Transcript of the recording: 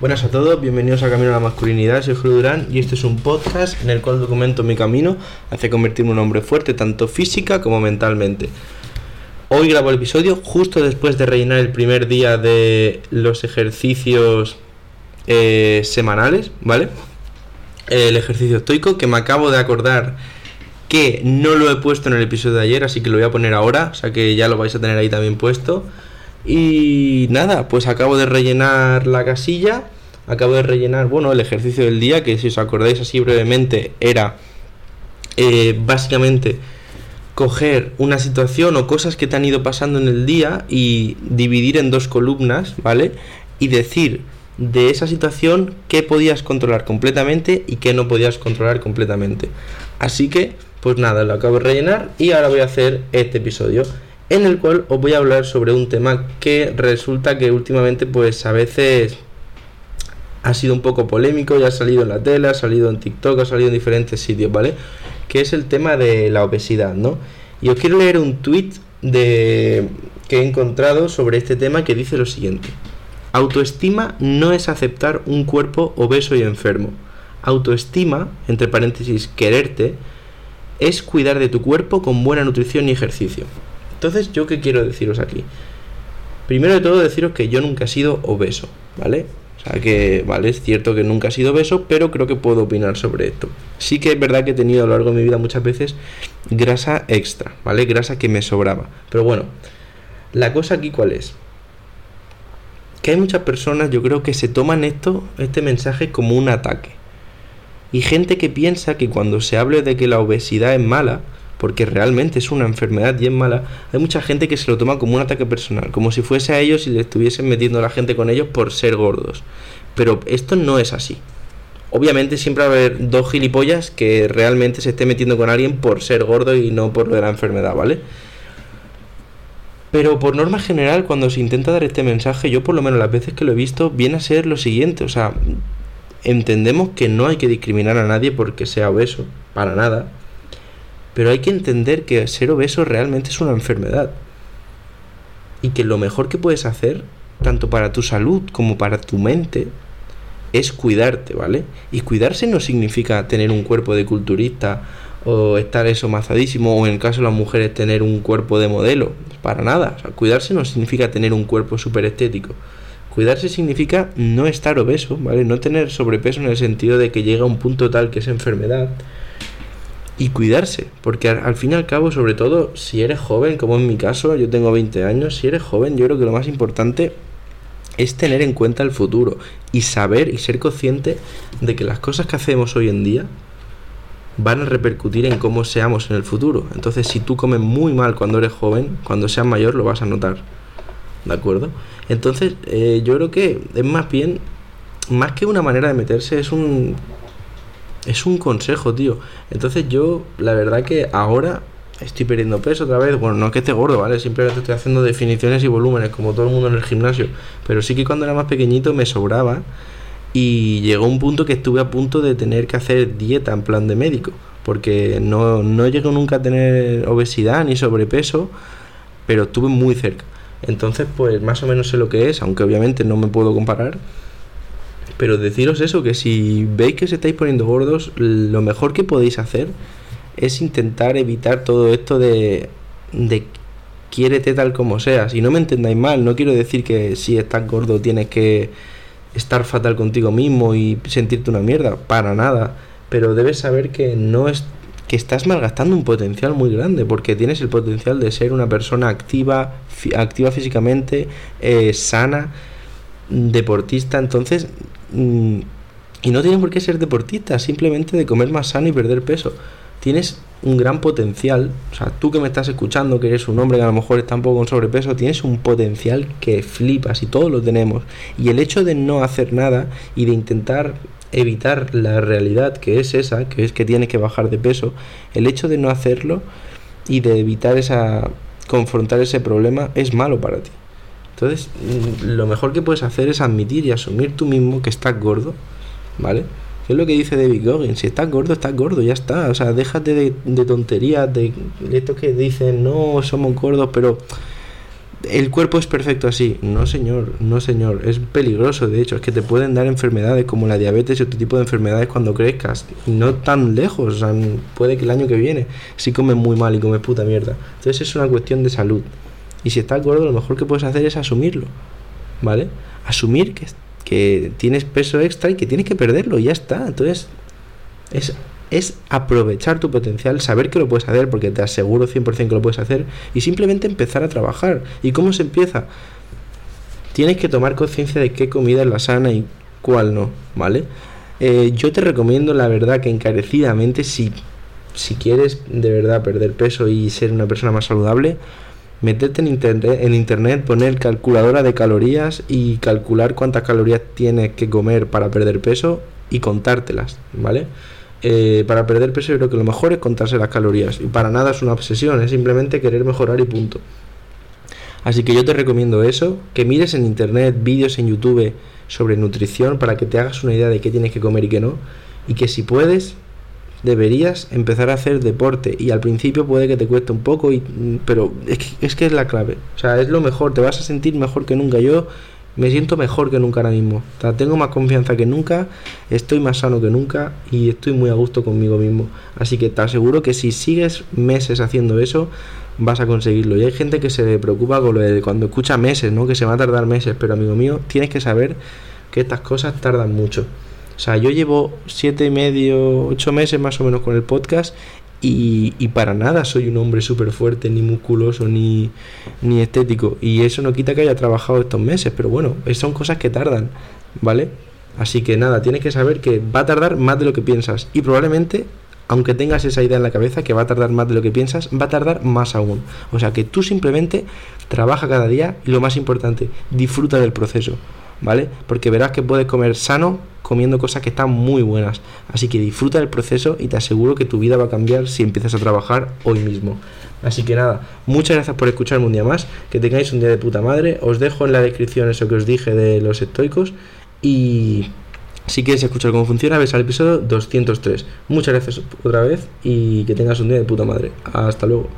Buenas a todos, bienvenidos a Camino a la Masculinidad, soy Julio Durán y este es un podcast en el cual documento mi camino hacia convertirme en un hombre fuerte tanto física como mentalmente. Hoy grabo el episodio justo después de rellenar el primer día de los ejercicios eh, semanales, ¿vale? El ejercicio estoico que me acabo de acordar que no lo he puesto en el episodio de ayer, así que lo voy a poner ahora, o sea que ya lo vais a tener ahí también puesto. Y nada, pues acabo de rellenar la casilla, acabo de rellenar, bueno, el ejercicio del día, que si os acordáis así brevemente, era eh, básicamente coger una situación o cosas que te han ido pasando en el día y dividir en dos columnas, ¿vale? Y decir de esa situación qué podías controlar completamente y qué no podías controlar completamente. Así que, pues nada, lo acabo de rellenar y ahora voy a hacer este episodio en el cual os voy a hablar sobre un tema que resulta que últimamente pues a veces ha sido un poco polémico, ya ha salido en la tele, ha salido en TikTok, ha salido en diferentes sitios, ¿vale? Que es el tema de la obesidad, ¿no? Y os quiero leer un tweet de que he encontrado sobre este tema que dice lo siguiente. Autoestima no es aceptar un cuerpo obeso y enfermo. Autoestima, entre paréntesis, quererte, es cuidar de tu cuerpo con buena nutrición y ejercicio. Entonces, ¿yo qué quiero deciros aquí? Primero de todo, deciros que yo nunca he sido obeso, ¿vale? Sea que, vale, es cierto que nunca he sido obeso, pero creo que puedo opinar sobre esto. Sí que es verdad que he tenido a lo largo de mi vida muchas veces grasa extra, ¿vale? Grasa que me sobraba. Pero bueno, la cosa aquí cuál es? Que hay muchas personas, yo creo que se toman esto, este mensaje como un ataque. Y gente que piensa que cuando se hable de que la obesidad es mala, porque realmente es una enfermedad y es mala, hay mucha gente que se lo toma como un ataque personal, como si fuese a ellos y le estuviesen metiendo a la gente con ellos por ser gordos. Pero esto no es así. Obviamente siempre va a haber dos gilipollas que realmente se esté metiendo con alguien por ser gordo y no por lo de la enfermedad, ¿vale? Pero por norma general, cuando se intenta dar este mensaje, yo por lo menos las veces que lo he visto, viene a ser lo siguiente, o sea, entendemos que no hay que discriminar a nadie porque sea obeso, para nada, pero hay que entender que ser obeso realmente es una enfermedad. Y que lo mejor que puedes hacer, tanto para tu salud como para tu mente, es cuidarte, ¿vale? Y cuidarse no significa tener un cuerpo de culturista o estar eso mazadísimo o en el caso de las mujeres tener un cuerpo de modelo, para nada. Cuidarse no significa tener un cuerpo súper estético. Cuidarse significa no estar obeso, ¿vale? No tener sobrepeso en el sentido de que llega a un punto tal que es enfermedad y cuidarse, porque al, fin y al cabo, sobre todo si eres joven, como en mi caso, yo tengo 20 años, si eres joven, yo creo que lo más importante es tener en cuenta el futuro y saber y ser consciente de que las cosas que hacemos hoy en día van a repercutir en cómo seamos en el futuro. Entonces, si tú comes muy mal cuando eres joven, cuando seas mayor lo vas a notar. ¿De acuerdo? Entonces, eh, yo creo que es más bien, más que una manera de meterse, es un es un consejo, tío. Entonces yo, la verdad que ahora estoy perdiendo peso otra vez. Bueno, no es que esté gordo, ¿vale? Simplemente estoy haciendo definiciones y volúmenes, como todo el mundo en el gimnasio. Pero sí que cuando era más pequeñito me sobraba. Y llegó un punto que estuve a punto de tener que hacer dieta en plan de médico. Porque no, no llego nunca a tener obesidad ni sobrepeso. Pero estuve muy cerca. Entonces, pues más o menos sé lo que es, aunque obviamente no me puedo comparar. Pero deciros eso, que si veis que se estáis poniendo gordos, lo mejor que podéis hacer es intentar evitar todo esto de, de quiérete tal como seas. Y no me entendáis mal, no quiero decir que si estás gordo tienes que estar fatal contigo mismo y sentirte una mierda, para nada. Pero debes saber que no es que estás malgastando un potencial muy grande, porque tienes el potencial de ser una persona activa, activa físicamente, eh, sana, deportista. Entonces, y no tienes por qué ser deportista, simplemente de comer más sano y perder peso. Tienes un gran potencial, o sea, tú que me estás escuchando, que eres un hombre que a lo mejor está un poco con sobrepeso, tienes un potencial que flipas y todos lo tenemos. Y el hecho de no hacer nada y de intentar evitar la realidad que es esa, que es que tienes que bajar de peso, el hecho de no hacerlo y de evitar esa confrontar ese problema es malo para ti. Entonces, mm, lo mejor que puedes hacer es admitir y asumir tú mismo que estás gordo, ¿vale? es lo que dice David Goggins, si estás gordo, estás gordo, ya está. O sea, déjate de, tonterías, de, esto que dicen, no, somos gordos, pero el cuerpo es perfecto así. No, señor, no, señor. Es peligroso, de hecho. Es que te pueden dar enfermedades como la diabetes y otro tipo de enfermedades cuando crezcas. Y no tan lejos. O sea, puede que el año que viene, si comes muy mal y comes puta mierda. Entonces es una cuestión de salud. Y si estás gordo, lo mejor que puedes hacer es asumirlo. ¿Vale? Asumir que, que tienes peso extra y que tienes que perderlo. Y ya está. Entonces, es es aprovechar tu potencial, saber que lo puedes hacer, porque te aseguro 100% que lo puedes hacer, y simplemente empezar a trabajar. ¿Y cómo se empieza? Tienes que tomar conciencia de qué comida es la sana y cuál no, ¿vale? Eh, yo te recomiendo, la verdad, que encarecidamente, si, si quieres de verdad perder peso y ser una persona más saludable, meterte en internet, en internet, poner calculadora de calorías y calcular cuántas calorías tienes que comer para perder peso y contártelas, ¿vale? Eh, para perder peso creo que lo mejor es contarse las calorías. Y para nada es una obsesión, es simplemente querer mejorar y punto. Así que yo te recomiendo eso, que mires en internet vídeos en YouTube sobre nutrición para que te hagas una idea de qué tienes que comer y qué no. Y que si puedes, deberías empezar a hacer deporte. Y al principio puede que te cueste un poco, y, pero es que, es que es la clave. O sea, es lo mejor, te vas a sentir mejor que nunca. Yo me siento mejor que nunca ahora mismo. tengo más confianza que nunca, estoy más sano que nunca y estoy muy a gusto conmigo mismo. Así que te aseguro que si sigues meses haciendo eso, vas a conseguirlo. Y hay gente que se preocupa con lo de cuando escucha meses, ¿no? Que se va a tardar meses, pero amigo mío, tienes que saber que estas cosas tardan mucho. O sea, yo llevo siete y medio, ocho meses más o menos con el podcast y, y, para nada soy un hombre súper fuerte, ni musculoso, ni, ni estético. Y eso no quita que haya trabajado estos meses, pero bueno, son cosas que tardan, ¿vale? Así que nada, tienes que saber que va a tardar más de lo que piensas. Y probablemente, aunque tengas esa idea en la cabeza que va a tardar más de lo que piensas, va a tardar más aún. O sea que tú simplemente trabaja cada día y lo más importante, disfruta del proceso, ¿vale? Porque verás que puedes comer sano comiendo cosas que están muy buenas. Así que disfruta del proceso y te aseguro que tu vida va a cambiar si empiezas a trabajar hoy mismo. Así que nada, muchas gracias por escucharme un día más, que tengáis un día de puta madre, os dejo en la descripción eso que os dije de los estoicos y si quieres escuchar cómo funciona, ves al episodio 203. Muchas gracias otra vez y que tengas un día de puta madre. Hasta luego.